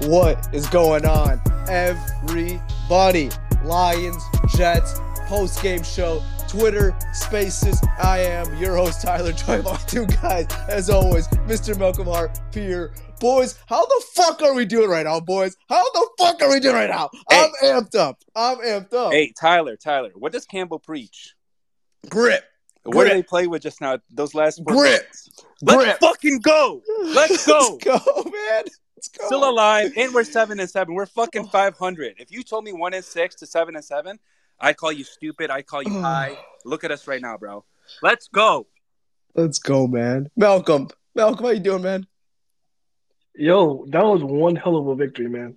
What is going on, everybody? Lions, Jets, post game show, Twitter Spaces. I am your host Tyler, by two guys, as always, Mr. Malcolm Hart, Pierre. Boys, how the fuck are we doing right now, boys? How the fuck are we doing right now? I'm amped up. I'm amped up. Hey, Tyler, Tyler, what does Campbell preach? grip, What did they play with just now? Those last four grip, minutes? Let's grip. fucking go. Let's go. Let's go, man. Let's go. Still alive, and we're seven and seven. We're fucking five hundred. If you told me one and six to seven and seven, I'd call you stupid. I'd call you high. Look at us right now, bro. Let's go. Let's go, man. Malcolm, Malcolm, how you doing, man? Yo, that was one hell of a victory, man.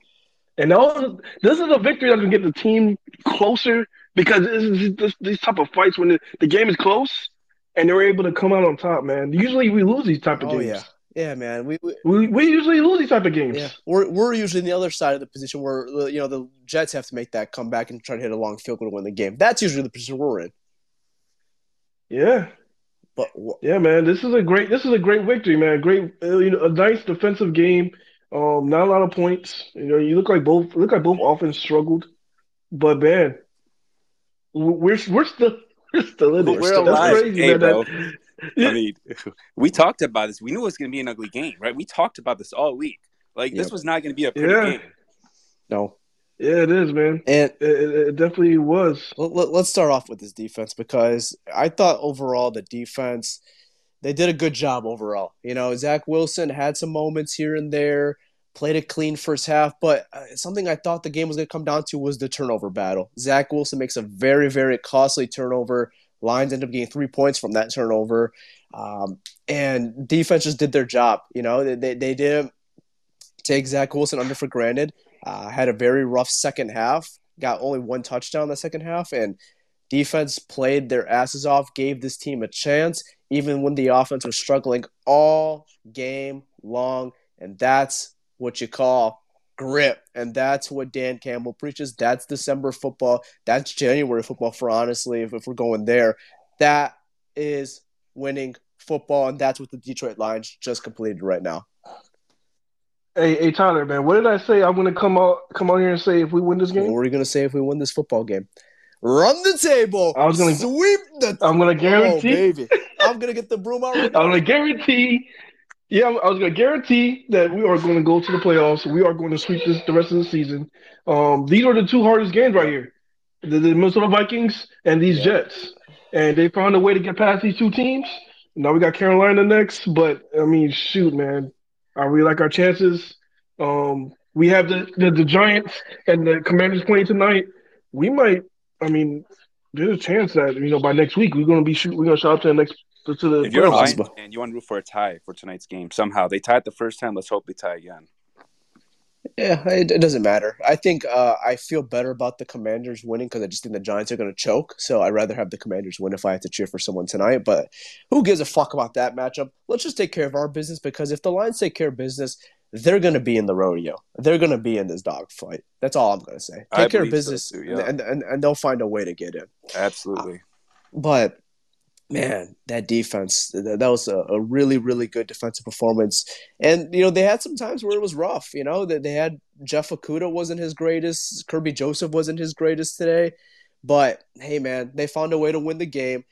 And that was, this is a victory that's gonna get the team closer because this is this, these type of fights when the, the game is close and they're able to come out on top, man. Usually we lose these type of Oh games. yeah, yeah, man. We, we We, we usually lose these type of games. Yeah, we're we're usually in the other side of the position where uh, you know the Jets have to make that comeback and try to hit a long field goal to win the game. That's usually the position we're in. yeah. But wh- Yeah, man, this is a great this is a great victory, man. Great, uh, you know, a nice defensive game. Um, not a lot of points. You know, you look like both look like both offense struggled, but man, we're we're still we're still in it. We're That's alive. crazy, Hey, man. bro. That- I mean, we talked about this. We knew it was going to be an ugly game, right? We talked about this all week. Like this was not going to be a pretty Yeah. game. no, yeah, it is, man. and It, it, it definitely was. let, let, let's start off with this defense because I thought overall the defense they did a good job overall. You know, Zach Wilson had some moments here and there, played a clean first half, but uh, something I thought the game was going to come down to was the turnover battle. Zach Wilson makes a very, very costly turnover. Lions end up getting three points from that turnover. Um, and defense just did their job. You know, they, they, they didn't take Zach Wilson under for granted. Uh, had a very rough second half. Got only one touchdown in the second half, and defense played their asses off. Gave this team a chance, even when the offense was struggling all game long. And that's what you call grip, and that's what Dan Campbell preaches. That's December football. That's January football. For honestly, if, if we're going there, that is winning football, and that's what the Detroit Lions just completed right now. Hey, hey, Tyler, man, what did I say? I'm gonna come out come on here and say if we win this game. What were you gonna say if we win this football game? Run the table. I was gonna- sweep the. I'm gonna oh, guarantee. baby, I'm gonna get the broom out. I'm gonna guarantee. Yeah, I was gonna guarantee that we are going to go to the playoffs. We are going to sweep this the rest of the season. Um, these are the two hardest games right here: the, the Minnesota Vikings and these Yeah. Jets. And they found a way to get past these two teams. Now we got Carolina next, but I mean, shoot, man, I really like our chances. Um, we have the, the the Giants and the Commanders playing tonight. We might. I mean, there's a chance that you know by next week we're going to be shoot. We're going to shout out to the next to, to the If you're a Lions Possible. fan, you want to root for a tie for tonight's game. Somehow they tied the first time. Let's hope they tie again. Yeah, it, it doesn't matter. I think uh, I feel better about the Commanders winning because I just think the Giants are going to choke. So I'd rather have the Commanders win if I have to cheer for someone tonight. But who gives a fuck about that matchup? Let's just take care of our business because if the Lions take care of business, they're going to be in the rodeo. They're going to be in this dogfight. That's all I'm going to say. I Take care of believe so, business, too, yeah. and, and and they'll find a way to get in. Absolutely. But man, that defense, that, was a, a really, really good defensive performance. And, you know, they had some times where it was rough. You know, that they had Jeff Okudah wasn't his greatest, Kerby Joseph wasn't his greatest today. But hey, man, they found a way to win the game.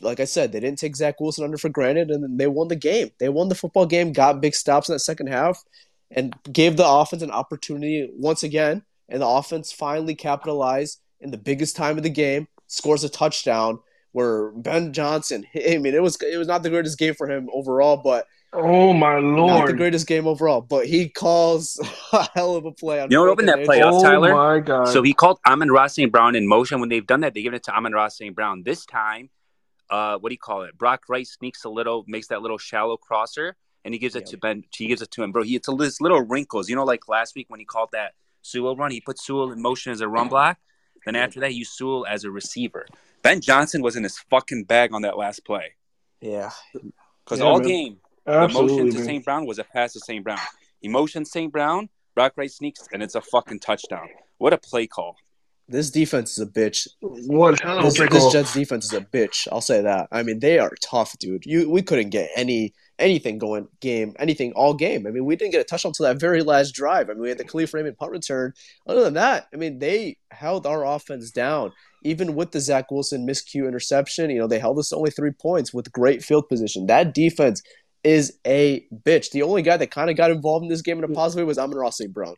Like I said, they didn't take Zach Wilson under for granted, and they won the game. They won the football game, got big stops in that second half, and gave the offense an opportunity once again. And the offense finally capitalized in the biggest time of the game, scores a touchdown where Ben Johnson, I mean, it was it was not the greatest game for him overall, but Oh my lord, not the greatest game overall. But he calls a hell of a play on. You know what opened that and play eight. up, oh Tyler? my god! So he called Amon-Ra St. Brown in motion. When they've done that, they give it to Amon-Ra St. Brown. This time, uh, what do you call it? Brock Wright sneaks a little, makes that little shallow crosser, and he gives it Yeah. to Ben. He gives it to him, bro. He it's a this little wrinkles. You know, like last week when he called that Sewell run, he put Sewell in motion as a run block. Then after that, you Sewell as a receiver. Ben Johnson was in his fucking bag on that last play yeah, because Yeah, all man. game the motion to. St. Brown was a pass to St. Brown. He motions St. Brown. Brock Wright sneaks, and it's a fucking touchdown. What a play call! this defense is a bitch. What hell of a This, play this. Jets defense is a bitch. I'll say that. I mean, they are tough, dude. You we couldn't get any anything going game, anything all game. I mean, we didn't get a touchdown until that very last drive. I mean, we had the Kalif Raymond punt return. Other than that, I mean, they held our offense down. Even with the Zach Wilson miscue interception, you know, they held us to only three points with great field position. That defense is a bitch. The only guy that kind of got involved in this game in a positive way was Amon-Ra St. Brown.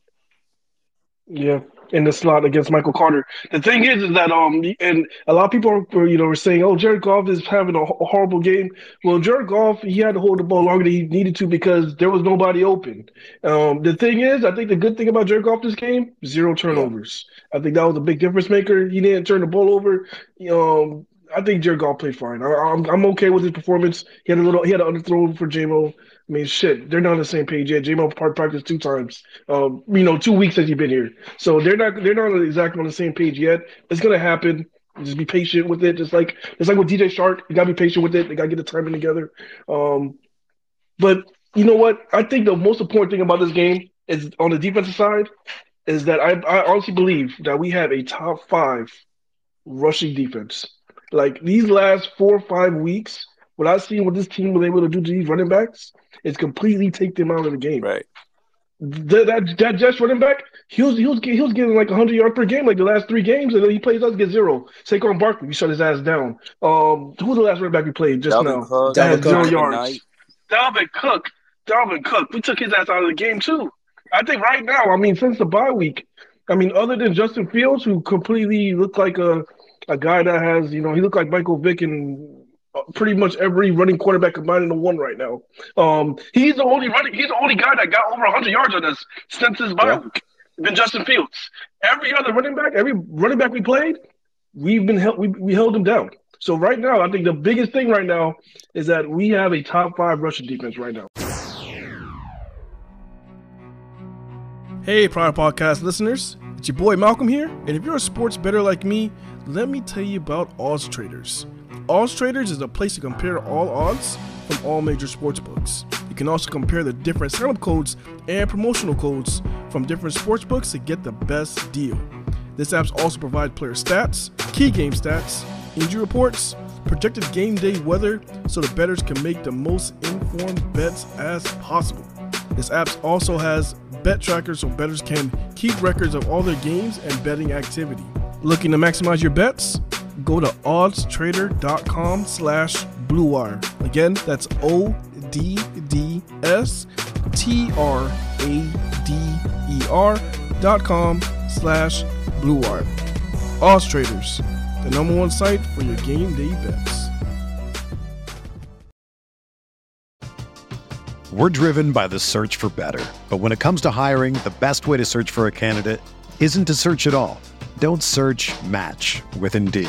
Yeah, in the slot against Michael Carter. The thing is, is that um, and a lot of people are, you know, were saying, "Oh, Jared Goff is having a, ho- horrible game." Well, Jared Goff, he had to hold the ball longer than he needed to because there was nobody open. Um, the thing is, I think the good thing about Jared Goff this game, zero turnovers. I think that was a big difference maker. He didn't turn the ball over. Um, I think Jared Goff played fine. I, I'm I'm okay with his performance. He had a little, he had an underthrow for JMO. I mean, shit, they're not on the same page yet. JMO part practiced two times. Um, you know, two weeks since you've been here, so they're not they're not exactly on the same page yet. It's gonna happen. Just be patient with it. Just like it's like with DJ Chark, you gotta be patient with it. They gotta get the timing together. Um, but you know what? I think the most important thing about this game is on the defensive side is that I, I honestly believe that we have a top five rushing defense. Like these last four or five weeks, what I've seen what this team was able to do to these running backs is completely take them out of the game. Right. That that, that Jets running back, he was he was he was getting like 100 yards per game like the last three games, and then he plays us get zero. Saquon Barkley, we shut his ass down. Um, who was the last running back we played just Dalvin now? Cook, That had Dalvin zero Cook. yards. Knight. Dalvin Cook, Dalvin Cook, we took his ass out of the game too. I think right now, I mean, since the bye week, I mean, other than Justin Fields, who completely looked like a a guy that has, you know, he looked like Michael Vick and pretty much every running quarterback combined into one right now. Um, he's the only running, he's the only guy that got over 100 yards on us since his bye Yeah. week. Been Justin Fields. Every other running back, every running back we played, we've been held, we, we held him down. So right now, I think the biggest thing right now is that we have a top five rushing defense right now. Hey, Pride Podcast listeners, it's your boy Malcolm here, and if you're a sports better like me, let me tell you about Odds Traders. Odds Traders is a place to compare all odds from all major sports books. You can also compare the different sign-up codes and promotional codes from different sports books to get the best deal. This app also provides player stats, key game stats, injury reports, projected game day weather, so the bettors can make the most informed bets as possible. This app also has bet trackers so bettors can keep records of all their games and betting activity. Looking to maximize your bets? Go to oddstrader.com slash bluewire. Again, that's O-D-D-S-T-R-A-D-E-R dot com slash bluewire. Odds Traders, the number one site for your game day bets. We're driven by the search for better. But when it comes to hiring, the best way to search for a candidate isn't to search at all. Don't search match with Indeed.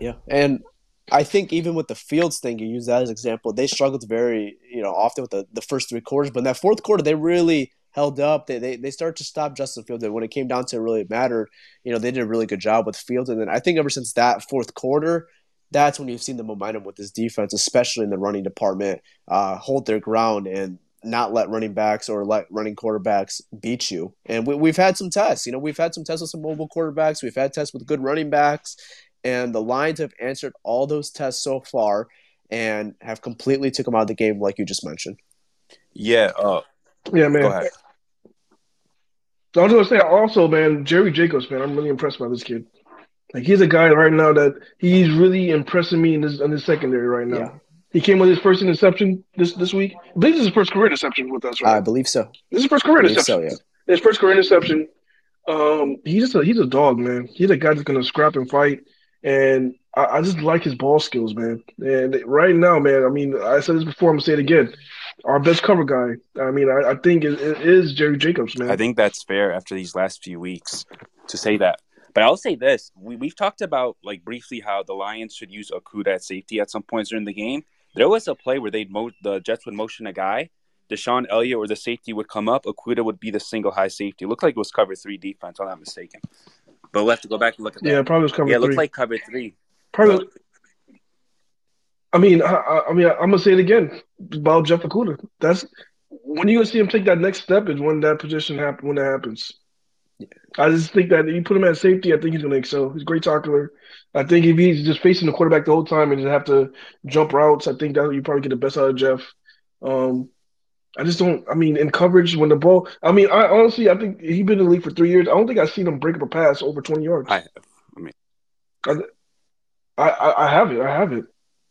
Yeah, and I think even with the Fields thing, you use that as an example. They struggled very, you know, often with the, the first three quarters, but in that fourth quarter, they really held up. They, they they started to stop Justin Fields, and when it came down to it really mattered, you know, they did a really good job with Fields. And then I think ever since that fourth quarter, that's when you've seen the momentum with this defense, especially in the running department, uh, hold their ground and not let running backs or let running quarterbacks beat you. And we, we've had some tests. You know, we've had some tests with some mobile quarterbacks. We've had tests with good running backs and the Lions have answered all those tests so far and have completely took them out of the game, like you just mentioned. Yeah. Uh, Yeah, man. go ahead. I was gonna say also, man, Jerry Jacobs, man, I'm really impressed by this kid. Like he's a guy right now that he's really impressing me in this in his secondary right now. Yeah. He came with his first interception this this week. I believe this is his first career interception with us, right? I believe so. this is his first career I interception. so, yeah. His first career interception. Um, he's just a he's a dog, man. He's a guy that's gonna scrap and fight, and I, I just like his ball skills, man. And right now, man, I mean, I said this before, I'm gonna say it again. Our best cover guy. I mean, I, I think it, it is Jerry Jacobs, man. I think that's fair after these last few weeks to say that. But I'll say this: we, we've talked about like briefly how the Lions should use Okudah at safety at some points during the game. There was a play where they'd mo- the Jets would motion a guy, DeShon Elliott or the safety would come up. Okudah would be the single high safety. It looked like it was cover three defense. I'm not mistaken. But we'll have to go back and look at that. yeah, probably was cover yeah, it looked like cover three. Probably. I mean, I, I, I mean, I'm gonna say it again about Jeff Okudah. That's when you gonna see him take that next step is when that position happen when that happens. Yeah. I just think that if you put him at safety, I think he's gonna excel. He's a great tackler. I think if he's just facing the quarterback the whole time and just have to jump routes, I think that you probably get the best out of Jeff. Um, I just don't. I mean, in coverage when the ball. I mean, I honestly, I think he's been in the league for three years. I don't think I've seen him break up a pass over 20 yards. I, have. I, mean, I, I have it. I have it.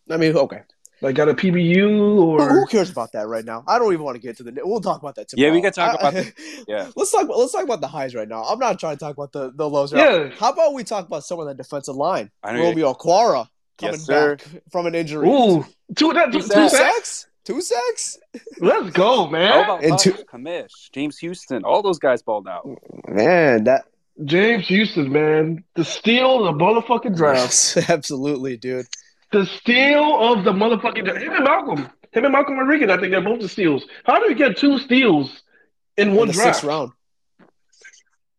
I mean, okay. Like got a PBU or who cares about that right now? I don't even want to get to the. We'll talk about that tomorrow. Yeah, we can talk I- about the- yeah. Let's talk. About, let's talk about the highs right now. I'm not trying to talk about the the lows. Right Yeah. now. How about we talk about someone on the defensive line? I know you- Romeo Okwara coming Yes, sir. back from an injury. Ooh, two that two, two two sacks. Sacks. Two sacks. Let's go, How man. about And Hush, two- Kamish, James Houston, all those guys balled out. Man, that James Houston, man, the steal of the motherfucking draft, absolutely, dude. the steal of the motherfucking draft. Him and Malcolm, him and Malcolm Rodriguez. I think they're both the steals. How do you get two steals in In one the draft? sixth round.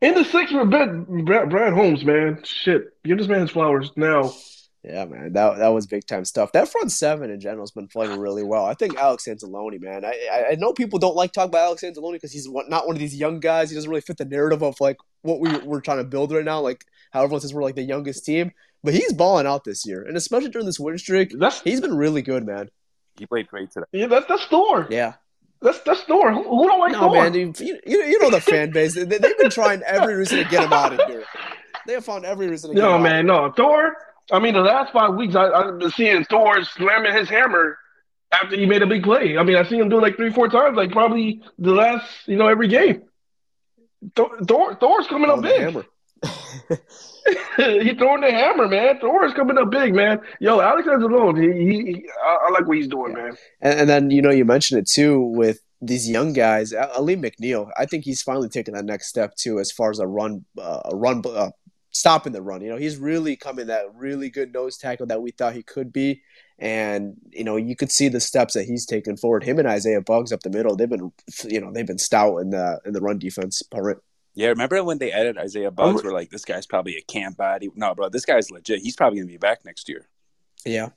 In the sixth for Brad, Brad, Brad Holmes, man. Shit, give this man his flowers now. Yeah, man, that that was big time stuff. That front seven in general has been playing really well. I think Alex Anzalone, man. I I, I know people don't like talking about Alex Anzalone because he's not one of these young guys. He doesn't really fit the narrative of like what we we're trying to build right now. Like how everyone says we're like the youngest team, but he's balling out this year, and especially during this win streak, That's he's been really good, man. He played great today. yeah, that's that's Thor. Yeah. That's that's Thor. Who, who don't like No, Thor? man, you, you, you know the fan base. They, they've been trying every reason to get him out of here. They have found every reason to get No, him man, no. Thor, I mean, the last five weeks, I, I've been seeing Thor slamming his hammer after he made a big play. I mean, I've seen him do it like three, four times, like probably the last, you know, every game. Thor, Thor Thor's coming up big. hammer. he's throwing the hammer, man. Thor's coming up big, man. Yo, Alex alone. He, he, he I, I, like what he's doing, man. And, and, then you know you mentioned it too with these young guys. Alim McNeill. I think he's finally taken that next step too, as far as a run, uh, a run, uh, stopping the run. You know, he's really coming that really good nose tackle that we thought he could be. And you know, you could see the steps that he's taken forward. Him and Isaiah Buggs up the middle, they've been, you know, they've been stout in the in the run defense part. Yeah, remember when they added Isaiah Buggs? We're like, this guy's probably a camp body. No, bro, this guy's legit. He's probably gonna be back next year. Yeah.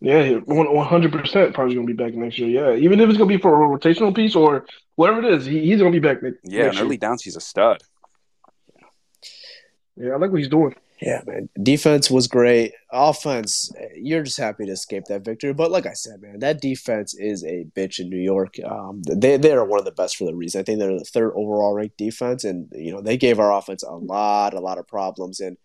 Yeah, one hundred percent probably gonna be back next year. Yeah, even if it's gonna be for a rotational piece or whatever it is, he, he's gonna be back next. Yeah, next in early downs, he's a stud. Yeah, I like what he's doing. Yeah, man. Defense was great. Offense, you're just happy to escape that victory. But like I said, man, that defense is a bitch in New York. Um, they they are one of the best for the reason. I think they're the third overall ranked defense, and you know they gave our offense a lot, a lot of problems, and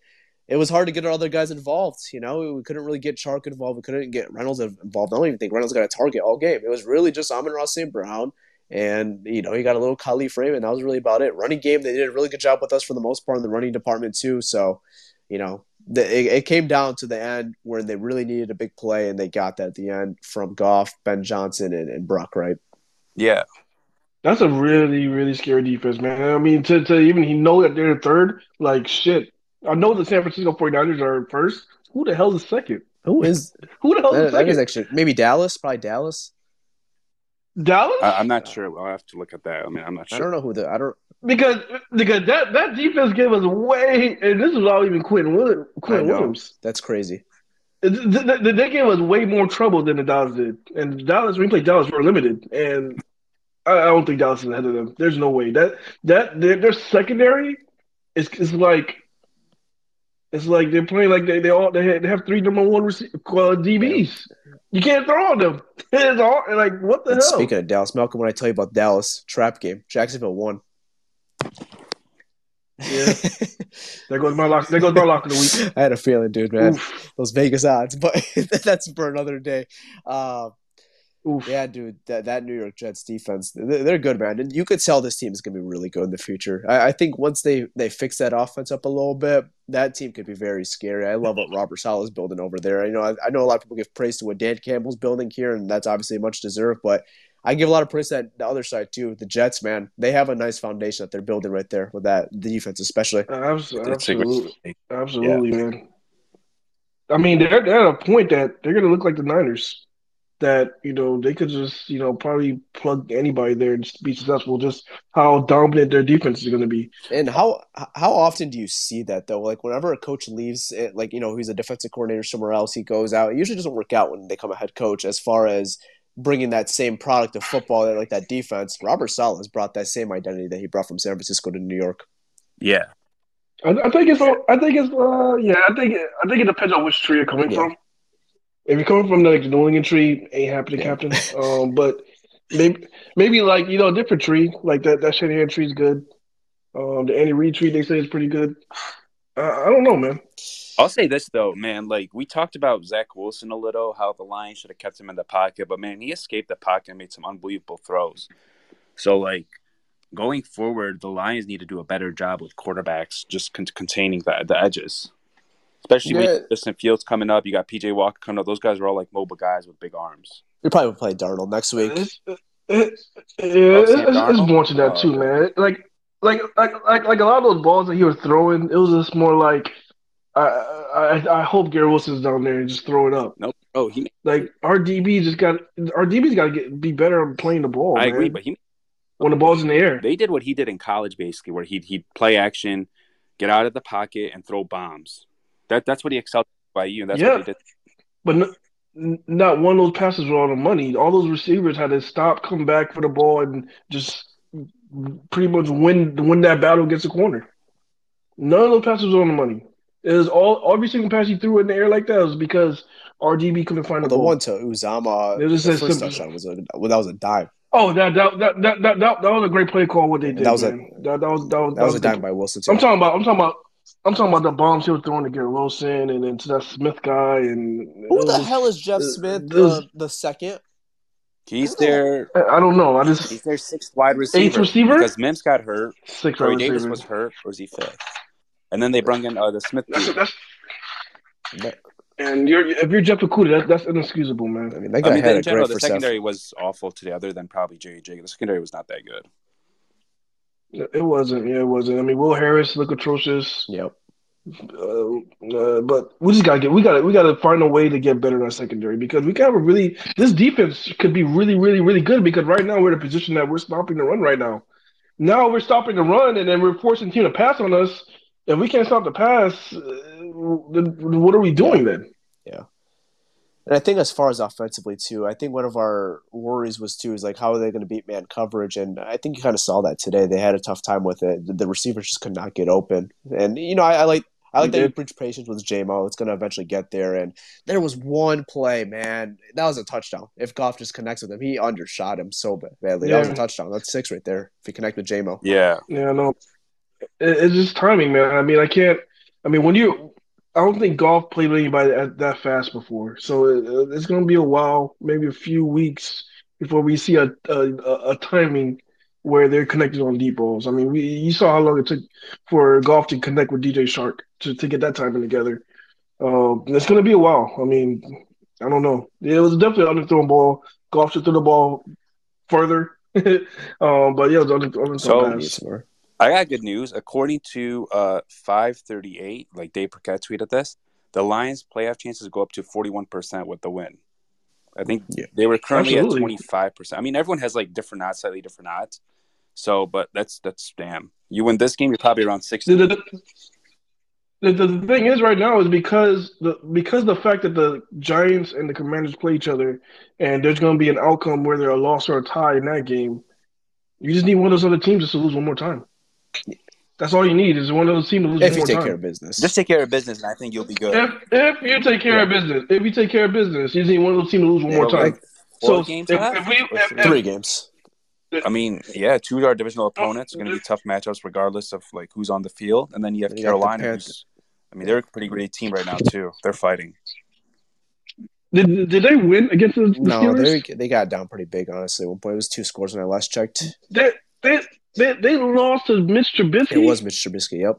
it was hard to get our other guys involved. You know, we couldn't really get Chark involved. We couldn't get Reynolds involved. I don't even think Reynolds got a target all game. It was really just Amon-Ra St. Brown and, you know, he got a little Kalif Raymond. That was really about it. Running game, they did a really good job with us for the most part in the running department, too. So, you know, the, it, it, came down to the end where they really needed a big play, and they got that at the end from Goff, Ben Johnson, and, and Brock Wright? Yeah. That's a really, really scary defense, man. I mean, to, to even he know that they're third, like shit. I know the San Francisco 49ers are first. Who the hell is second? Who is who the hell is that, second? That is actually maybe Dallas, probably Dallas. Dallas? I, am not sure. I'll have to look at that. I mean, I'm not sure. I don't know who the I don't because because that that defense gave us way and this was all even Quinn Williams. Quinn Williams. That's crazy. They gave us way more trouble than the Dallas did, and Dallas we played Dallas were limited, and I, I don't think Dallas is ahead of them. There's no way that that their, their secondary is is like it's like they're playing like they, they all they have, they have three number one rec- uh, DBs. You can't throw on them. It's all like what the and hell. Speaking of Dallas, Malcolm, when I tell you about Dallas trap game, Jacksonville won. Yeah, there goes my lock. There goes my lock of the week. I had a feeling, dude, man. Oof. Those Vegas odds, but that's for another day. Uh, Oof. Yeah, dude, that, that New York Jets defense, they're good, man. And you could tell this team is going to be really good in the future. I, I, think once they, they fix that offense up a little bit, that team could be very scary. I love what Robert Saleh is building over there. You know, I, I, know a lot of people give praise to what Dan Campbell's building here, and that's obviously much deserved, but I give a lot of praise to the other side, too. The Jets, man, they have a nice foundation that they're building right there with that the defense, especially. Uh, absolutely. Absolutely, absolutely yeah. man. I mean, they're, they're at a point that they're going to look like the Niners that you know they could just you know probably plug anybody there and be successful. Just how dominant their defense is going to be. And how how often do you see that though? Like whenever a coach leaves, it, like you know he's a defensive coordinator somewhere else, he goes out. It usually doesn't work out when they come a head coach. As far as bringing that same product of football, like that defense, Robert Saleh has brought that same identity that he brought from San Francisco to New York. Yeah. I, I think it's. I think it's. Uh, yeah, I think. I think it depends on which tree you're coming yeah. from if you're coming from like the New England tree, ain't happening, Captain. Um, but maybe maybe like you know a different tree, like that that Shanahan tree is good. Um, the Andy Reid tree they say is pretty good. Uh, I don't know, man. I'll say this though, man. Like we talked about Zach Wilson a little, how the Lions should have kept him in the pocket, but man, he escaped the pocket and made some unbelievable throws. So like going forward, the Lions need to do a better job with quarterbacks, just con- containing the the edges. Especially yeah. with Justin Fields coming up, you got PJ Walker coming up. Those guys are all like mobile guys with big arms. We probably play Darnold next week. It's, it, it, it's, it's more to that oh, too, man. Like, like, like, like, like a lot of those balls that he was throwing, it was just more like, I, I, I hope Garrett Wilson's down there and just throw it up. Nope. Oh, he like our DB just got our DB's got to get be better on playing the ball. I man. agree, but he when the ball's in the air, they did what he did in college, basically, where he'd he'd play action, get out of the pocket, and throw bombs. That that's what he excelled by you. That's yeah. what he did. But n- not one of those passes were on the money. All those receivers had to stop, come back for the ball, and just pretty much win win that battle against the corner. None of those passes were on the money. It was all every single pass he threw in the air like that was because RDB couldn't find well, the, the ball. one to Uzomah. It was the first touchdown was a well, that was a dive. Oh, that that, that that that that that was a great play call. What they did. That was man. a that, that was that was that, was, was a dime by Wilson. Too. I'm talking about. I'm talking about. I'm talking about the bombs he was throwing to Garrett Wilson and then to that Smith guy. And who the was, hell is Jeff Smith, uh, the second? He's there. I don't know. I just he's their sixth wide receiver. Eighth receiver because Mims got hurt. Six Corey Davis was hurt, or is he fifth? and then they bring in uh, the Smith. That's that's That- and you're if you're Jeff Okudah, that, that's inexcusable, I man. mean, that I mean, had in a general, great the first half. secondary was awful today, other than probably Jerry JJ. The secondary was not that good. It wasn't. Yeah, it wasn't. I mean, Will Harris look atrocious. Yep. Uh, uh, but we just gotta get we gotta we gotta find a way to get better in our secondary because we can have a really this defense could be really really really good because right now we're in a position that we're stopping the run right now. Now we're stopping the run and then we're forcing the team to pass on us. If we can't stop the pass, uh, then what are we doing then? And I think as far as offensively too, I think one of our worries was too is like how are they going to beat man coverage, and I think you kind of saw that today. They had a tough time with it. The, the receivers just could not get open, and you know I, I like I like They that you did. preach patience with JMO. It's going to eventually get there, and there was one play, man, that was a touchdown. If Goff just connects with him, he undershot him so bad- badly. That was a touchdown. That's six right there. If you connect with JMO, Yeah, Yeah, no, it, it's just timing, man. I mean, I can't. I mean, when you, I don't think Goff played with anybody at, that fast before, so it, it's going to be a while, maybe a few weeks before we see a a, a timing where they're connected on deep balls. I mean, we you saw how long it took for Goff to connect with DJ Chark to, to get that timing together. Um, it's going to be a while. I mean, I don't know. It was definitely an underthrown ball. Goff should throw the ball further. um, but yeah, it was under, underthrown So- pass. Some more. I got good news. According to uh, 538, like Dave Birkett tweeted this, the Lions' playoff chances go up to 41% with the win. I think Yeah. they were currently Absolutely. at 25%. I mean, everyone has like different odds, slightly different odds. So, but that's that's damn. You win this game, you're probably around 60. The, the, the, the, the thing is right now is because the because the fact that the Giants and the Commanders play each other, and there's going to be an outcome where they're a loss or a tie in that game. You just need one of those other teams just to lose one more time. That's all you need is one of those teams to lose If you more take time. care of business, Just take care of business, and I think you'll be good. if if you take care of business, if you take care of business, you just need one of those teams to lose one more time. like So games if, if we if, if, three games. I mean, yeah, two of our divisional oh, opponents are going to be tough matchups, regardless of like who's on the field. And then you have Then you Carolina, who's, I mean, they're a pretty great team right now too. They're fighting. did did they win against the, the No, Steelers? they they got down pretty big. Honestly, at one point it was two scores when I last checked. They, they they they lost to Mitch Trubisky. It was Mitch Trubisky. Yep.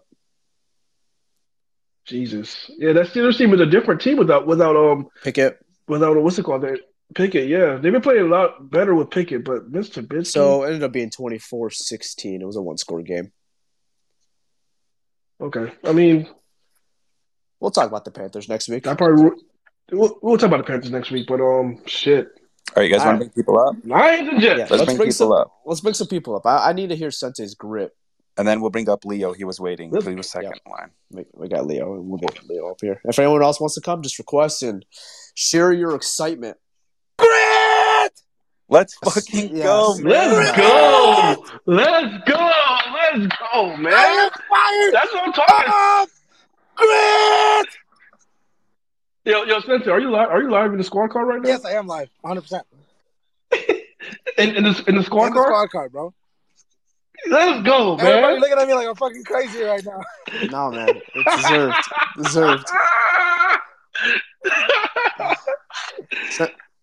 Jesus. Yeah, that Steelers team is a different team without without um Pickett. without what's it called that Pickett. Yeah, they've been playing a lot better with Pickett, but Mr. Trubisky. So it ended up being 24-16. It was a one score game. okay, I mean, We'll talk about the Panthers next week. I probably we'll, we'll talk about the Panthers next week, but um, shit, All right, you guys want to bring people up? Lions. Yeah, Let's let's bring bring people some. up. Let's bring some people up. I, I need to hear Sensei's grip. And then we'll bring up Leo. He was waiting. Let's- He was second in line. We, we got Leo. We'll get Leo up here. If anyone else wants to come, just request and share your excitement. Let's fucking Yes. go, man. Let's go! Let's go! Let's go, man! That's what I'm talking. Yo, yo, Spencer, are you live? Are you live in the squad car right now? Yes, I am live, 100. percent In, in the in the squad In the car. squad card, bro. Let's go, man. Everybody man! looking at me like I'm fucking crazy right now. No, man. It's deserved. deserved.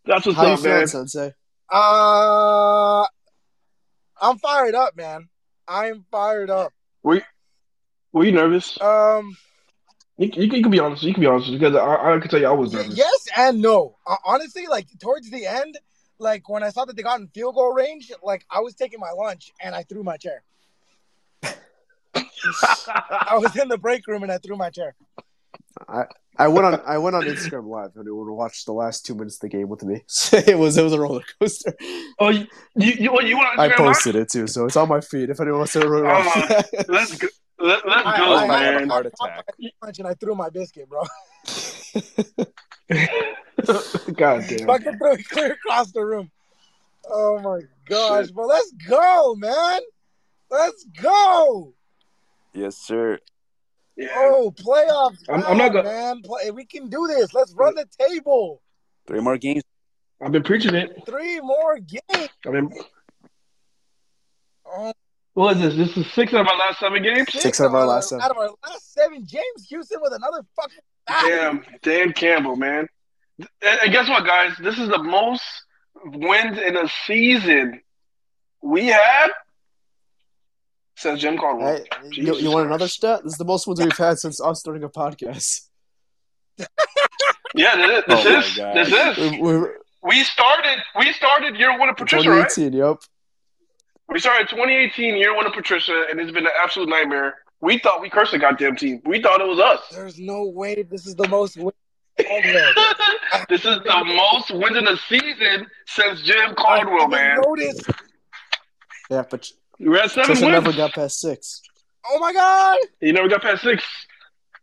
That's what's How you up, feeling, man. Sensei? Uh, I'm fired up, man. I'm fired up. Were Were you nervous? Um, You, you, you can be honest. You can be honest because I, I can tell you I was nervous. yes and no. Uh, honestly, like towards the end, like when I saw that they got in field goal range, like I was taking my lunch and I threw my chair. I was in the break room and I threw my chair. I went on. I went on Instagram Live and everyone watched the last two minutes of the game with me. it was it was a roller coaster. Oh, you you you, you want I to posted it too, so it's on my feed. If anyone wants to really watch Oh, that. Let's go. Let, let's I- go, I- I- man. Heart attack. Lunch and I threw my biscuit, bro. God damn. I Fucking threw it clear across the room. Oh my gosh, Shit. but let's go, man. Let's go. Yes, sir. Yeah. Oh, playoffs. I'm- I'm not time, go- man. Play, we can do this. Let's run the table. Three more games. I've been preaching it. Three more games. I mean, Oh, what is this? This is six out of our last seven games. Six out of our last seven. Out of our last seven, James Houston with another fucking. Damn, ah. Dan Campbell, man. And, and guess what, guys? This is the most wins in a season we had since Jim Caldwell. Hey, you, you want another stat? This is the most wins we've had since us starting a podcast. Yeah, this, Oh my is. God. This is. We, we, We started. We started year one of Patricia, right? 2018, yep. We started 2018 year one of Patricia, and it's been an absolute nightmare. We thought we cursed the goddamn team. We thought it was us. There's no way this is the most wins this is the most wins in a season since Jim I Caldwell, haven't man. noticed. Yeah, but we had seven Trisha wins. never got past six. Oh my god! He never got past six.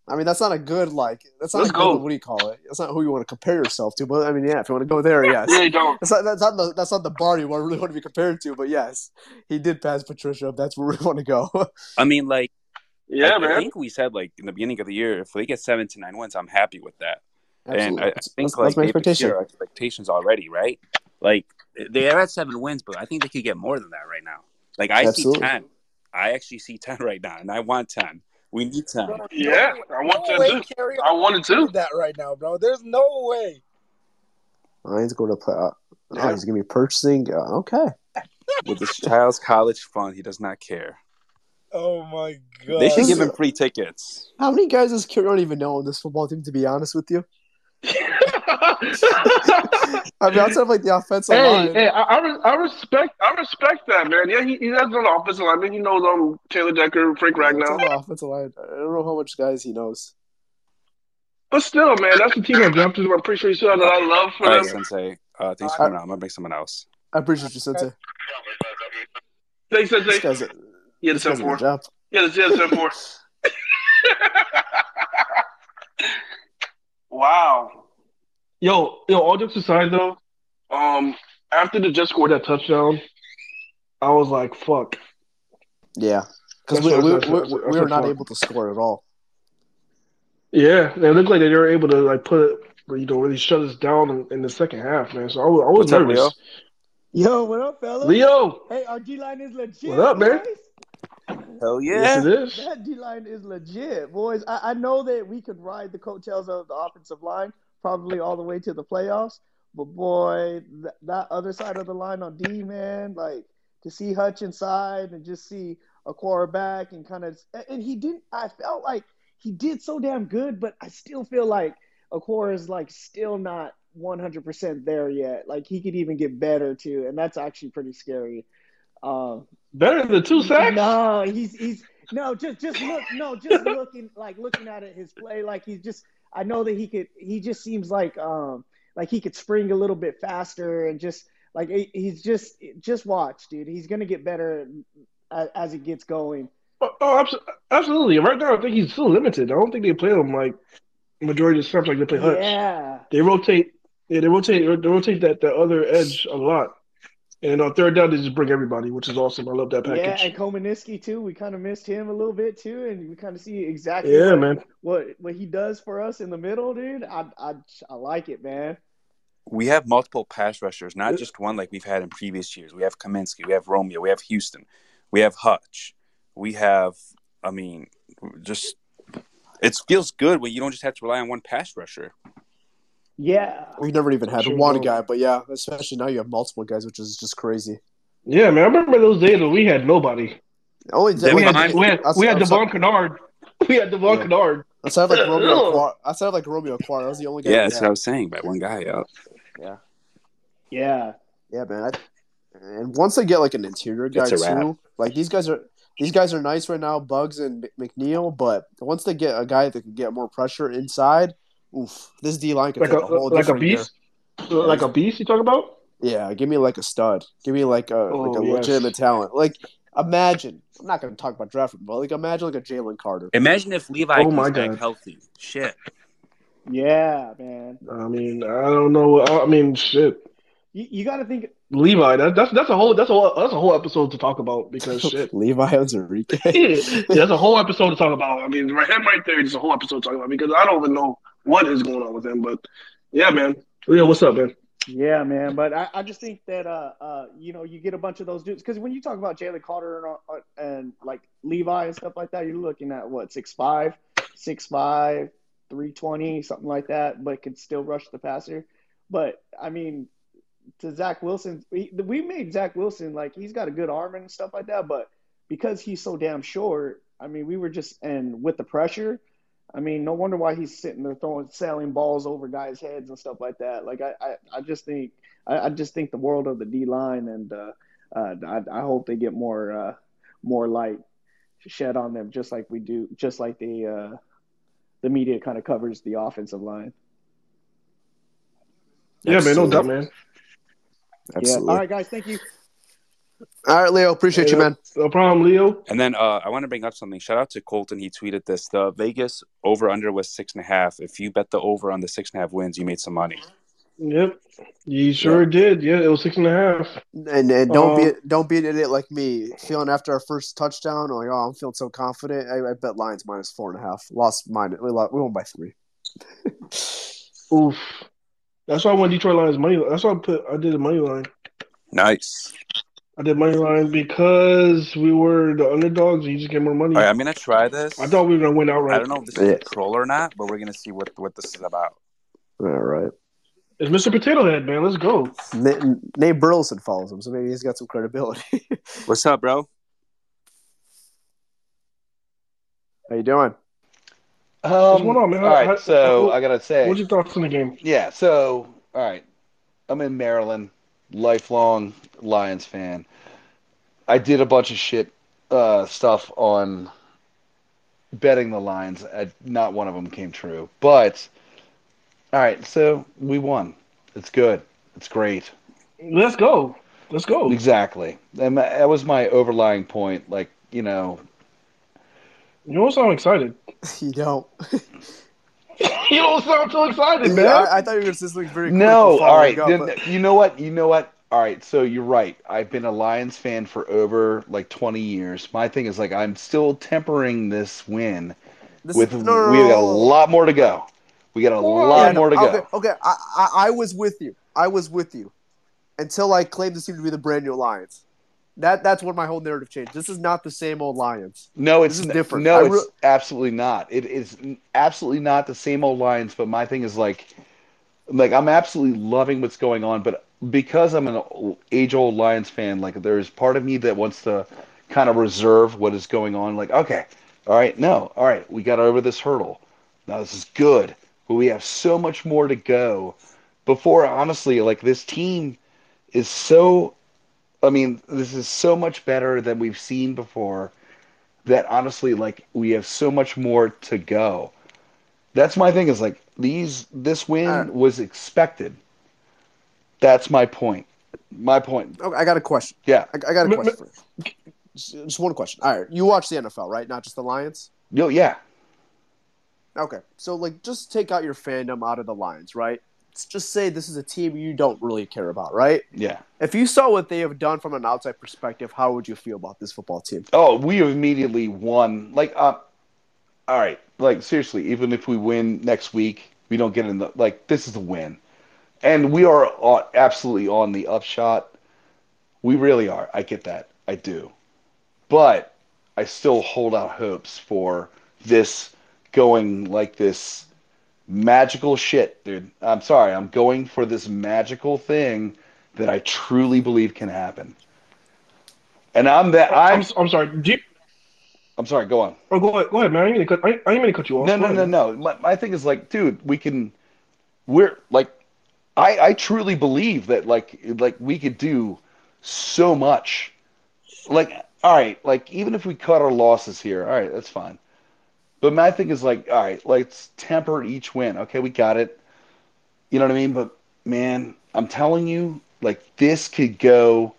I mean, that's not a good like. That's not Let's a good. go. What do you call it? That's not who you want to compare yourself to. But I mean, yeah, if you want to go there, yes. Yeah, you don't. That's not, that's not the that's not the bar you want really want to be compared to. But yes, he did pass Patricia. That's where we want to go. I mean, like, Yeah, I, I think we said like in the beginning of the year, if they get seven to nine wins, I'm happy with that. And I, I That's- think that's, like that's my they've expectation. our expectations already, right? Like they are at seven wins, but I think they could get more than that right now. Like I Absolutely. see ten. I actually see ten right now, and I want ten. We need ten. Bro, Yeah, no, I want no that way too. Carry I wanted to. did that right now, bro. There's no way. Lions going to play. Uh, Yeah. Oh, he's gonna be purchasing. Uh, okay. With this child's college fund, he does not care. Oh my god. They should give him free tickets. How many guys does Kieran don't even know on this football team? To be honest with you, I mean, outside of like the offensive hey, line, hey, I, I, re- I respect, I respect that, man. Yeah, he, he has an offensive lineman. He knows um Taylor Decker, Frank outside Ragnow. of offensive line, I don't know how much guys he knows. But still, man, that's the team I drafted. I'm pretty sure you saw that I love for All right, them. Sensei. Uh, thanks for coming out. I'm gonna bring someone else. I appreciate you, Sensei. Thanks, This Sensei. guy's a, Yeah, the this guy's a seven four. job. Yeah, the yeah, the seven four. wow. Yo, yo. All jokes aside, though, um, after the Jets scored that touchdown, I was like, "Fuck." Yeah, because we, we, we, we, we were not fun. able to score at all. Yeah, they looked like they were able to like put it, you know, really shut us down in, in the second half, man. So I was, I was What's up, nervous. Leo? Yo, what up, fella? Leo, Hey, our D line is legit. What up, man? boys. Hell yes, yeah! it is. That D line is legit, boys. I, I know that we could ride the coattails of the offensive line probably all the way to the playoffs, but boy, th- that other side of the line on D, man, like to see Hutch inside and just see a quarterback and kind of, and he didn't. I felt like he did so damn good, but I still feel like Okwara is like still not 100% there yet. Like he could even get better too, and that's actually pretty scary. Um, Better than two sacks. no, he's he's no just just look no just looking like looking at it his play like he's just I know that he could he just seems like um like he could spring a little bit faster and just like he's just just watch dude he's gonna get better as, as it gets going. Oh, oh, absolutely. Right now, I think he's still limited. I don't think they play him like majority of the snaps like they play Hutch. Yeah, They rotate. Yeah, they rotate. They rotate that the other edge a lot. And on third down, they just bring everybody, which is awesome. I love that package. yeah, and Cominsky too. We kind of missed him a little bit too, and we kind of see exactly Yeah, what, man. what what he does for us in the middle, dude. I I I like it, man. We have multiple pass rushers, not just one like we've had in previous years. We have Cominsky, we have Romeo, we have Houston, we have Hutch, we have. I mean, just it feels good when you don't just have to rely on one pass rusher. Yeah, We never even had Sure one don't. guy, but yeah, especially now you have multiple guys, which is just crazy. Yeah, man. I remember those days when we had nobody. Only Then We had we had, we had outside, Devon Kennard. We had Devon Yeah. Kennard. outside of like Romeo, Ugh. Aquar, outside like Romeo Aquar, that was the only guy. Yeah, that's had. what I was saying. By one guy, yeah. yeah, yeah. yeah, man. I, and once they get like an interior guy It's a wrap. too, like these guys are these guys are nice right now, Buggs and McNeill. But once they get a guy that can get more pressure inside, oof, this D line could Like take a, a, whole like a different gear. beast. Like a beast. You talk about? Yeah, give me like a stud. Give me like a oh, like Oh, a yes. legitimate talent. Like imagine. I'm not going to talk about drafting, but like imagine like a Jalen Carter. Imagine if Levi Oh comes back healthy. Shit. Yeah, man. I mean, I don't know. I mean, shit. You, you got to think. Levi. That, that's that's a whole that's a whole, that's a whole episode to talk about because shit. Levi Onwuzurike. yeah, that's a whole episode to talk about. I mean, right him right there is a whole episode to talk about because I don't even know what is going on with him. But yeah, man. Leo, what's up, man? Yeah, man. But I, I just think that uh uh you know you get a bunch of those dudes because when you talk about Jalen Carter and, uh, and like Levi and stuff like that, you're looking at what six five, six five, three twenty, something like that, but could still rush the passer. But I mean, to Zach Wilson, we made Zach Wilson like he's got a good arm and stuff like that, but because he's so damn short. I mean, we were just and with the pressure. I mean, no wonder why he's sitting there throwing sailing balls over guys' heads and stuff like that. Like I, I, I just think I, I just think the world of the D line, and uh, uh, I, I hope they get more uh, more light shed on them, just like we do, just like the uh, the media kind of covers the offensive line. Yeah, man, no doubt, man. Absolutely. Yeah. All right, guys. Thank you. All right, Leo. Appreciate you, man. No problem, Leo. And then uh, I want to bring up something. Shout out to Colton. He tweeted this. The Vegas over under was six and a half. If you bet the over on the six and a half wins, you made some money. Yep, you sure yeah. did. Yeah, it was six and a half. And, and don't um, be don't be an idiot like me, feeling after our first touchdown. Like, oh, I'm feeling so confident. I, I bet Lions minus four and a half. Lost minus. We, lost, we won by three. Oof. That's why I won Detroit Lions money. That's why I put. I did a money line. Nice. I did money line because we were the underdogs. And you just get more money. I'm gonna try this. I thought we were gonna win outright. I don't know if this is a troll or not, but we're gonna see what what this is about. All right. It's Mr. Potato Head, man. Let's go. Nate Burleson follows him, so maybe he's got some credibility. What's up, bro? How you doing? Um, What's going on, man? All right, so I gotta say, what's your thoughts on the game? Yeah, so all right, I'm in Maryland, lifelong Lions fan. I did a bunch of shit uh, stuff on betting the Lions. I, not one of them came true, but all right, so we won. It's good. It's great. Let's go. Let's go. Exactly. And that was my overlying point. Like, you know. You don't sound excited. You don't. you don't sound so excited, man. Yeah, I, I, thought you were just like very. Good. No, all right. Up, then, but... You know what? You know what? All right. So you're right. I've been a Lions fan for over like 20 years. My thing is like I'm still tempering this win this, with no, no, we got a lot more to go. We got a lot yeah, more to go. Okay, okay. I, I, I was with you. I was with you until I claimed this team to be the brand new Lions. That that's when my whole narrative changed. This is not the same old Lions. No, it's different. No, re- it's absolutely not. It is absolutely not the same old Lions. But my thing is like, like I'm absolutely loving what's going on. But because I'm an age old Lions fan, like there's part of me that wants to kind of reserve what is going on. Like, okay, all right, no, all right, we got over this hurdle. Now this is good but we have so much more to go before honestly like this team is so I mean, this is so much better than we've seen before that honestly like we have so much more to go. That's my thing is like these this win uh, was expected. That's my point. My point. Okay, I got a question. Yeah. I, I got a question. Just, just one question. All right, you watch the NFL, right? Not just the Lions. No, yeah. Okay, so like, just take out your fandom out of the Lions, right? Let's just say this is a team you don't really care about, right? Yeah. If you saw what they have done from an outside perspective, how would you feel about this football team? Oh, we have immediately won. Like, uh, all right, like seriously, even if we win next week, we don't get in the like. This is a win, and we are on, absolutely on the upshot. We really are. I get that. I do, but I still hold out hopes for this going like this magical shit, dude. I'm sorry. I'm going for this magical thing that I truly believe can happen. And I'm that. I'm, I'm, I'm sorry. You... I'm sorry. Go on. Oh, go ahead. Go ahead, man. I ain't cut. I, I ain't gonna cut you off. No, no, no, no. My, my thing is like, dude, we can. We're like, I I truly believe that like like we could do so much. Like, all right, like even if we cut our losses here, all right, that's fine. But my thing is like, all right, let's temper each win. Okay, we got it. You know what I mean? But man, I'm telling you, like this could go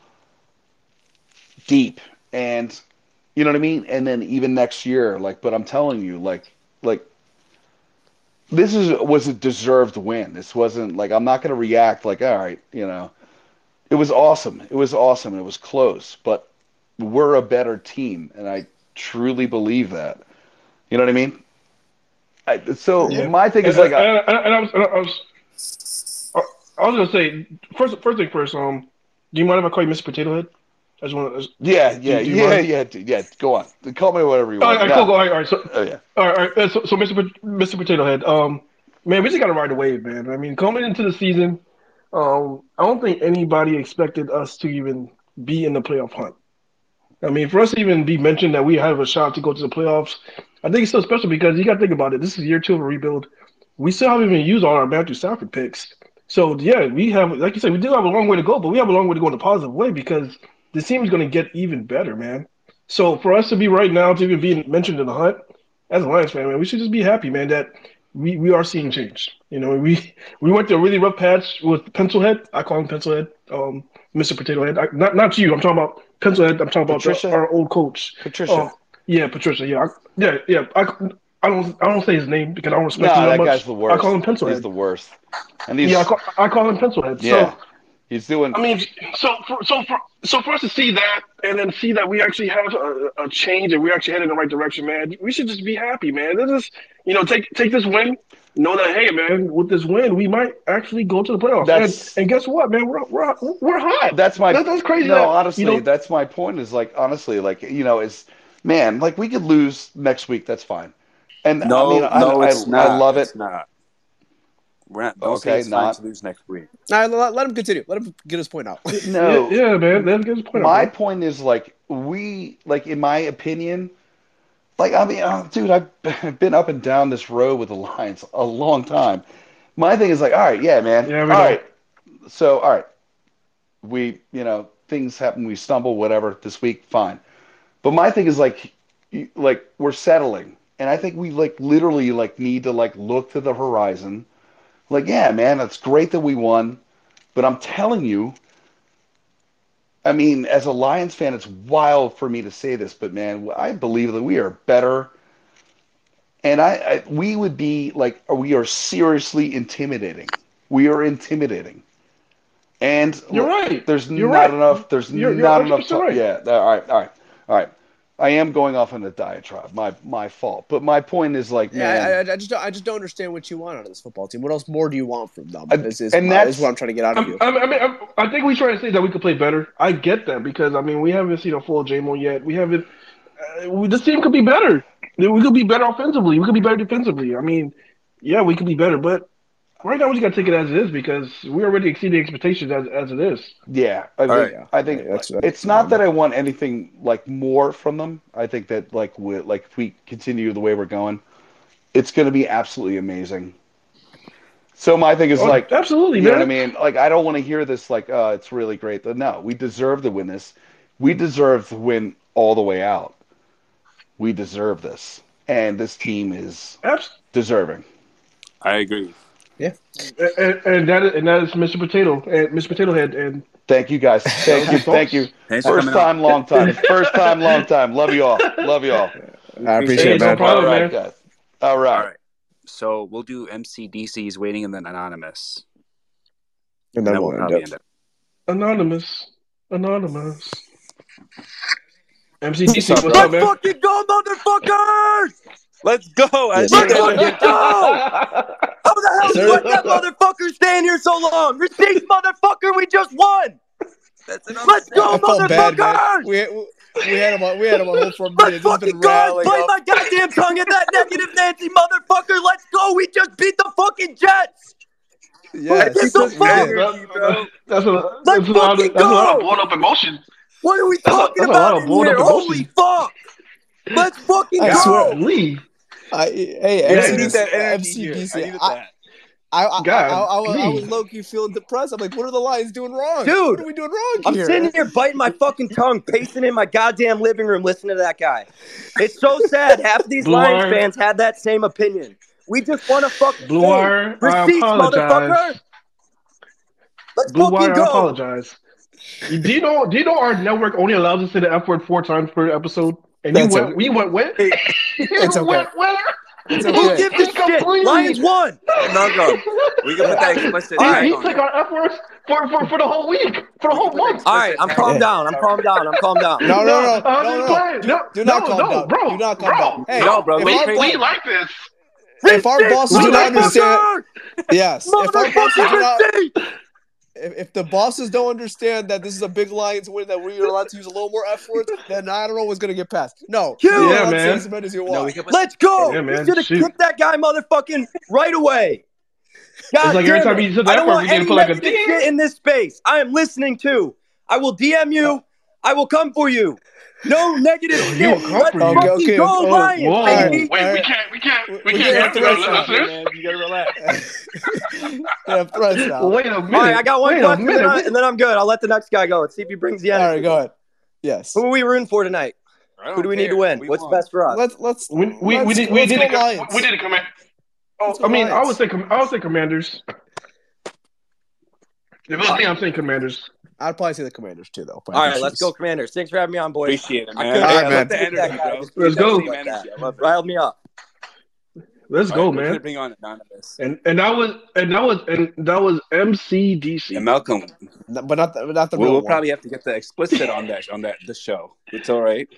deep, and you know what I mean. And then even next year, like, but I'm telling you, like, like this is was a deserved win. This wasn't like I'm not going to react like, all right, you know, it was awesome. It was awesome. It was close, but we're a better team, and I truly believe that. You know what I mean? I, so yeah. my thing is and, like, and, and, and I, was, I was, I was gonna say first, first thing first. Um, do you mind if I call you Mr. Potato Head? I just want to. Yeah, yeah, do, do yeah, yeah, yeah. Go on. Call me whatever you want. All right, no. cool, All right, all right. So, oh yeah. All right, all right. So, so Mr. Mr. Potato Head. Um, man, we just got to ride the wave, man. I mean, coming into the season, um, I don't think anybody expected us to even be in the playoff hunt. I mean, for us to even be mentioned that we have a shot to go to the playoffs, I think it's so special because you got to think about it. This is year two of a rebuild. We still haven't even used all our Matthew Stafford picks. So yeah, we have, like you said, we do have a long way to go, but we have a long way to go in a positive way because this team is going to get even better, man. So for us to be right now to even be mentioned in the hunt, as a Lions fan, man, we should just be happy, man, that we, we are seeing change. You know, we we went through a really rough patch with Pencilhead. I call him Pencilhead, um, Mr. Potato Head. I, not not you. I'm talking about Pencilhead. I'm talking about the, our old coach, Patricia. Um, yeah, Patricia. Yeah, I, yeah, yeah. I, I don't I don't say his name because I don't respect No, him that, much. guy's the worst. I call him He's the worst. And he's yeah, I call, I call him Pencilhead. yeah, So he's doing. I mean, so for so for so for us to see that and then see that we actually have a, a change and we're actually heading in the right direction, man. We should just be happy, man. This is you know take take this win, know that hey, man, with this win we might actually go to the playoffs. That's- and, and guess what, man, we're we're we're hot. That's my. That- that's crazy No, that, honestly, you know- that's my point. Is like honestly, like you know, is man, like we could lose next week. That's fine. And No, I mean, no, I, it's not. I love it. It's not. We're not don't Okay, say it's fine not- to lose next week. All right, let, let him continue. Let him get his point out. No, yeah, yeah, man, that's a good point. my man. point is like we like in my opinion like i mean uh, dude i've been up and down this road with the lions a long time my thing is like all right yeah man Yeah, all we know. right so all right we you know things happen we stumble whatever this week fine but my thing is like like we're settling and i think we like literally like need to like look to the horizon like yeah man it's great that we won but i'm telling you I mean, as a Lions fan, it's wild for me to say this, but man, I believe that we are better. And I, I we would be like, we are seriously intimidating. We are intimidating. And You're right. There's You're not right. enough. There's You're- you're not enough. 100% Time. right. Yeah. All right. All right. All right. I am going off on a diatribe. My my fault. But my point is like, man, Yeah, I, I, I just don't, I just don't understand what you want out of this football team. What else more do you want from them? I- Is, is, and my- that's- is what I'm trying to get out of I'm- you. I mean, I, mean, I'm- I think we try to say that we could play better. I get that because I mean we haven't seen a full Jamo yet. We haven't. Uh, we, this team could be better. We could be better offensively. We could be better defensively. I mean, yeah, we could be better, but right now we just got to take it as it is because we're already exceeding expectations as as it is. Yeah, I think, right. I think Yeah, that's- that's- it's not that I want anything like more from them. I think that like we like if we continue the way we're going, it's going to be absolutely amazing. So my thing is Oh, like, absolutely, you know what I mean? Like I don't want to hear this like, uh, it's really great. No, we deserve to win this. We deserve to win all the way out. We deserve this, and this team is Abs- deserving. I agree. And, and, and that is, and that is Mr. Potato and Mr. Potato Head and Thank you guys. Thank you. Thank you. Thanks First coming on. time, long time. First time, long time. Love you all. Love you all. I appreciate Hey, it, no problem. All right, man. guys. All right. All right. So we'll do MCDC's waiting and then anonymous. And And then then we'll we'll end probably it. end it. Anonymous, Anonymous. MCDC, What's up, what's bro? up, man? fucking go, motherfuckers! Let's go. Yes, Let's sir. fucking go! How the hell Sir. you let that motherfucker stay in here so long? Receipts, motherfucker, we just won! Let's go, I felt bad, man. motherfuckers! We, we, we had him on, we had him on hold for a Let's minute. This has been fucking go! rattling Bite up. my goddamn tongue at that negative Nancy motherfucker! Let's go! We just beat the fucking Jets! Yes. Get the we fuck- that's Let's that's a lot of fucking that's a lot of blown up emotion. What are we talking that's a lot about of in blown here? Holy fuck! Let's fucking I go! swear. Lee, I, hey, Yeah, I need that energy here. I needed I, that. I, I, God, I, I, was, I was low key feeling depressed. I'm like, what are the Lions doing wrong? Dude, what are we doing wrong I'm here? sitting here biting my fucking tongue, pacing in my goddamn living room, listening to that guy. It's so sad. Half of these Blue Lions Wire. fans had that same opinion. We just want to fucking Blue game. Receipts, motherfucker. Let's Blue fucking Wire, I apologize. Do you know? Do you know our network only allows us to say the F word four times per episode? And That's you okay. went, we went where? It's You okay. went where? It's Who okay. gives a shit? Lions won. No, go. We can put that explicit He, he on took it. our F words for, for, for the whole week, for the whole month. All right, I'm calmed down. I'm calm down. I'm calm down. No, no, no, I'm no, just no. playing. No, Do not no, calm no, down. bro. Do not calm bro. down. Hey, No, bro, if we our. We like this. if our bosses do not understand, Motherfucker! yes, if our bosses do Motherfucking not, receipt! If, if the bosses don't understand that this is a big Lions win, that we're allowed to use a little more F words, then I don't know what's gonna get passed. No, Yeah, you're allowed to say man. as many as you No, want. we can Let's go. Yeah, man, You should have shoot. kicked that guy motherfucking right away. God It's like every time it. you said I that don't word, want we need to any like a shit in this space. I am listening to. I will DM you. I will come for you. No negative He shit. will Let's for you. fucking Okay, okay, go, okay. Lions, Whoa, baby. wait, All we can't, we can't, we We can't can't have throw threats, something, listeners. man. You gotta relax. yeah, threats now. Wait a minute. All right, I got one Wait a question, and then, minute. I, and then I'm good. I'll let the next guy go. Let's see if he brings the All energy. right, go ahead. Yes. Who are we rooting for tonight? Who do we need to win? We What's won. best for us? Let's let's We we we let's- did we let's did go a, Lions. we did a command. Oh, I mean, I would say com- I would say Commanders. If it was I'm saying Commanders. I'd probably say the Commanders too, though. All right, let's go, Commanders. Thanks for having me on, boys. Appreciate it, I man. couldn't- All right, I man. couldn't The that energy, guy. bro. Let's go. shit like that. Riled me up. Let's All go, right, man. Bring on anonymous. And and that was and that was and that was MCDC. And Malcolm, but not the, not the we'll, real we'll one. probably have to get the explicit on that on that the show. It's all right.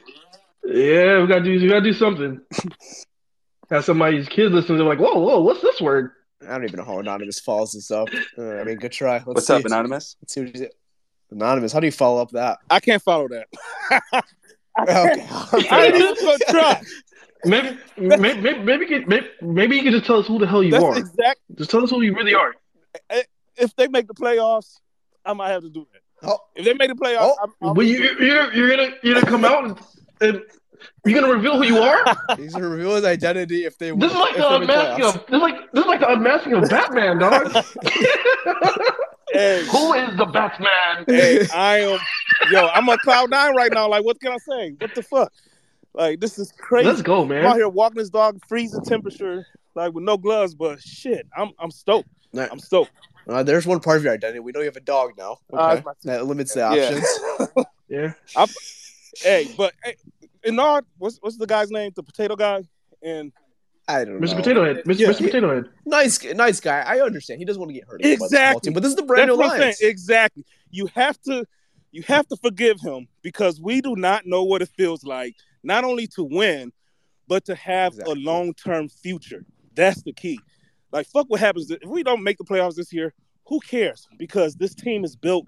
Yeah, we gotta do we gotta do something. Have somebody's kids listen. They're like, whoa, whoa, what's this word? I don't even know how anonymous follows this up. Uh, I mean, good try. Let's What's see. up, anonymous? Let's see what you Anonymous, how do you follow up that? I can't follow that. Okay. I ain't even gonna try. Maybe maybe maybe maybe, you maybe maybe you can just tell us who the hell you That's are. exact. Just tell us who you really are. If they make the playoffs, I might have to do that. Oh. If they make the playoffs, Oh. I'm, I'm But you you're you're gonna you're gonna come out and, and you're gonna reveal who you are. He's gonna reveal his identity if they. This is like the unmasking of this is like this is like the unmasking of Batman, dog. Hey, who is the Batman? hey, I am. Yo, I'm on cloud nine right now. Like, what can I say? What the fuck? Like, this is crazy. Let's go, man. I'm out here walking this dog, freezing temperature, like with no gloves. But shit, I'm I'm stoked. Nah, I'm stoked. uh, there's one part of your identity. We know you have a dog now. Uh, that limits the Yeah. options. Yeah. Hey, but hey, in all, what's what's the guy's name? The potato guy. And I don't know. Mr. Potato Head. Mr. Yeah. Mr. Potato Head. Nice, nice guy. I understand. He doesn't want to get hurt. Exactly. team, but this is the brand That's new what I'm saying. Exactly. You have to you have to forgive him because we do not know what it feels like not only to win, but to have Exactly. a long term future. That's the key. Like fuck what happens if we don't make the playoffs this year. Who cares? Because this team is built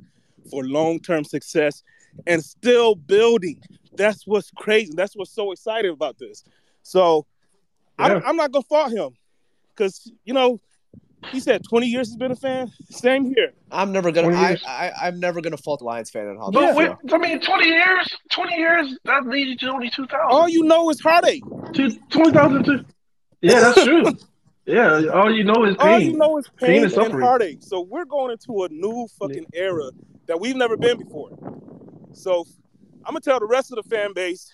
for long term success and still building. That's what's crazy. That's what's so exciting about this. So Yeah. I'm, I'm not gonna fault him because you know he said 20 years he's been a fan. Same here. I'm never gonna. I. I, I'm never gonna fault the Lions fan on how But they wait. I mean, 20 years, 20 years, that leads you to only 2,000. All you know is heartache. Two- 20,000. Yeah, that's true. yeah, all you know is All pain. you know is Pain pain, and and, heartache. So we're going into a new fucking era that we've never been before. So I'm gonna tell the rest of the fan base,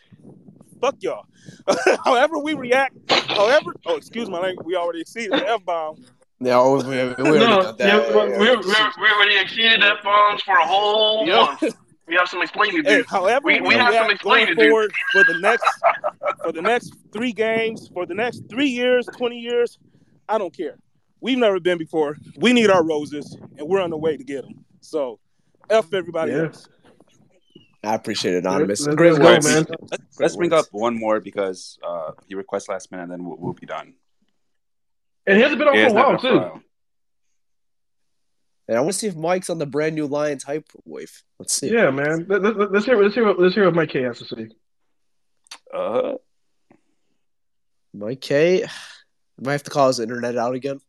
fuck y'all. however we react, however, oh excuse my language, we already exceeded the f bomb. Yeah, oh, we, we already no, done that. yeah, we, we, we, we already exceeded f bombs for a whole Yeah. month. We have some explaining to Hey, do. however We- we, we have some explaining going to do. forward for the next for the next three games, for the next three years, twenty years, I don't care. We've never been before. We need our roses, and we're on the way to get them. So, f everybody Yeah. else. I appreciate it, anonymous. Let's Great go, words. man. Let's, let's bring up one more because uh, he requests last minute, and then we'll, we'll be done. And he hasn't been on Yeah, for a not while, been too. while. And I want to see if Mike's on the brand new Lions hype wave. Let's see. Yeah, man. Let, let, let's hear. Let's hear. Let's hear what Mike K has to say. Uh, Mike K. Might have to call his internet out again.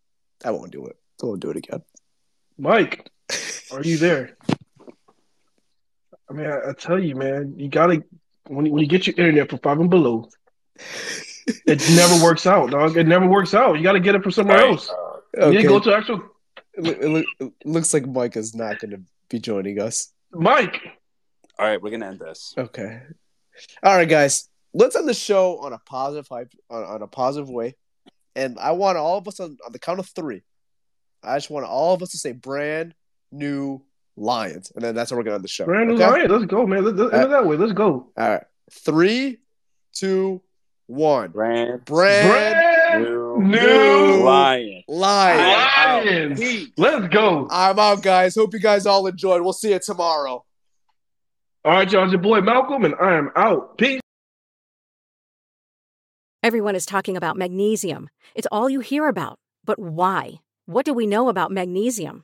I won't do it. I won't do it again. Mike, are you there? I mean, I, I tell you, man, you gotta when you, when you get your internet from five and below, it never works out, dog. It never works out. You got to get it from somewhere all right, else. uh, You Okay. gotta go to actual it, loo- it loo- it looks like Mike is not going to be joining us. Mike. all right, we're gonna end this. Okay. All right, guys. Let's end the show on a positive hype, on, on a positive way. And I want all of us on, on the count of three. I just want all of us to say brand new Lions. And then that's how we're going to end the show. Brand new okay? Lion. Let's go, man. Let's, let's end it that way. Let's go. All right. Three, two, one. Brand Brand new, new lion. Lions. Lions. Let's go. I'm out, guys. Hope you guys all enjoyed. We'll see you tomorrow. All right, y'all. It's your boy Malcolm, and I am out. Peace. Everyone is talking about magnesium. It's all you hear about. But why? What do we know about magnesium?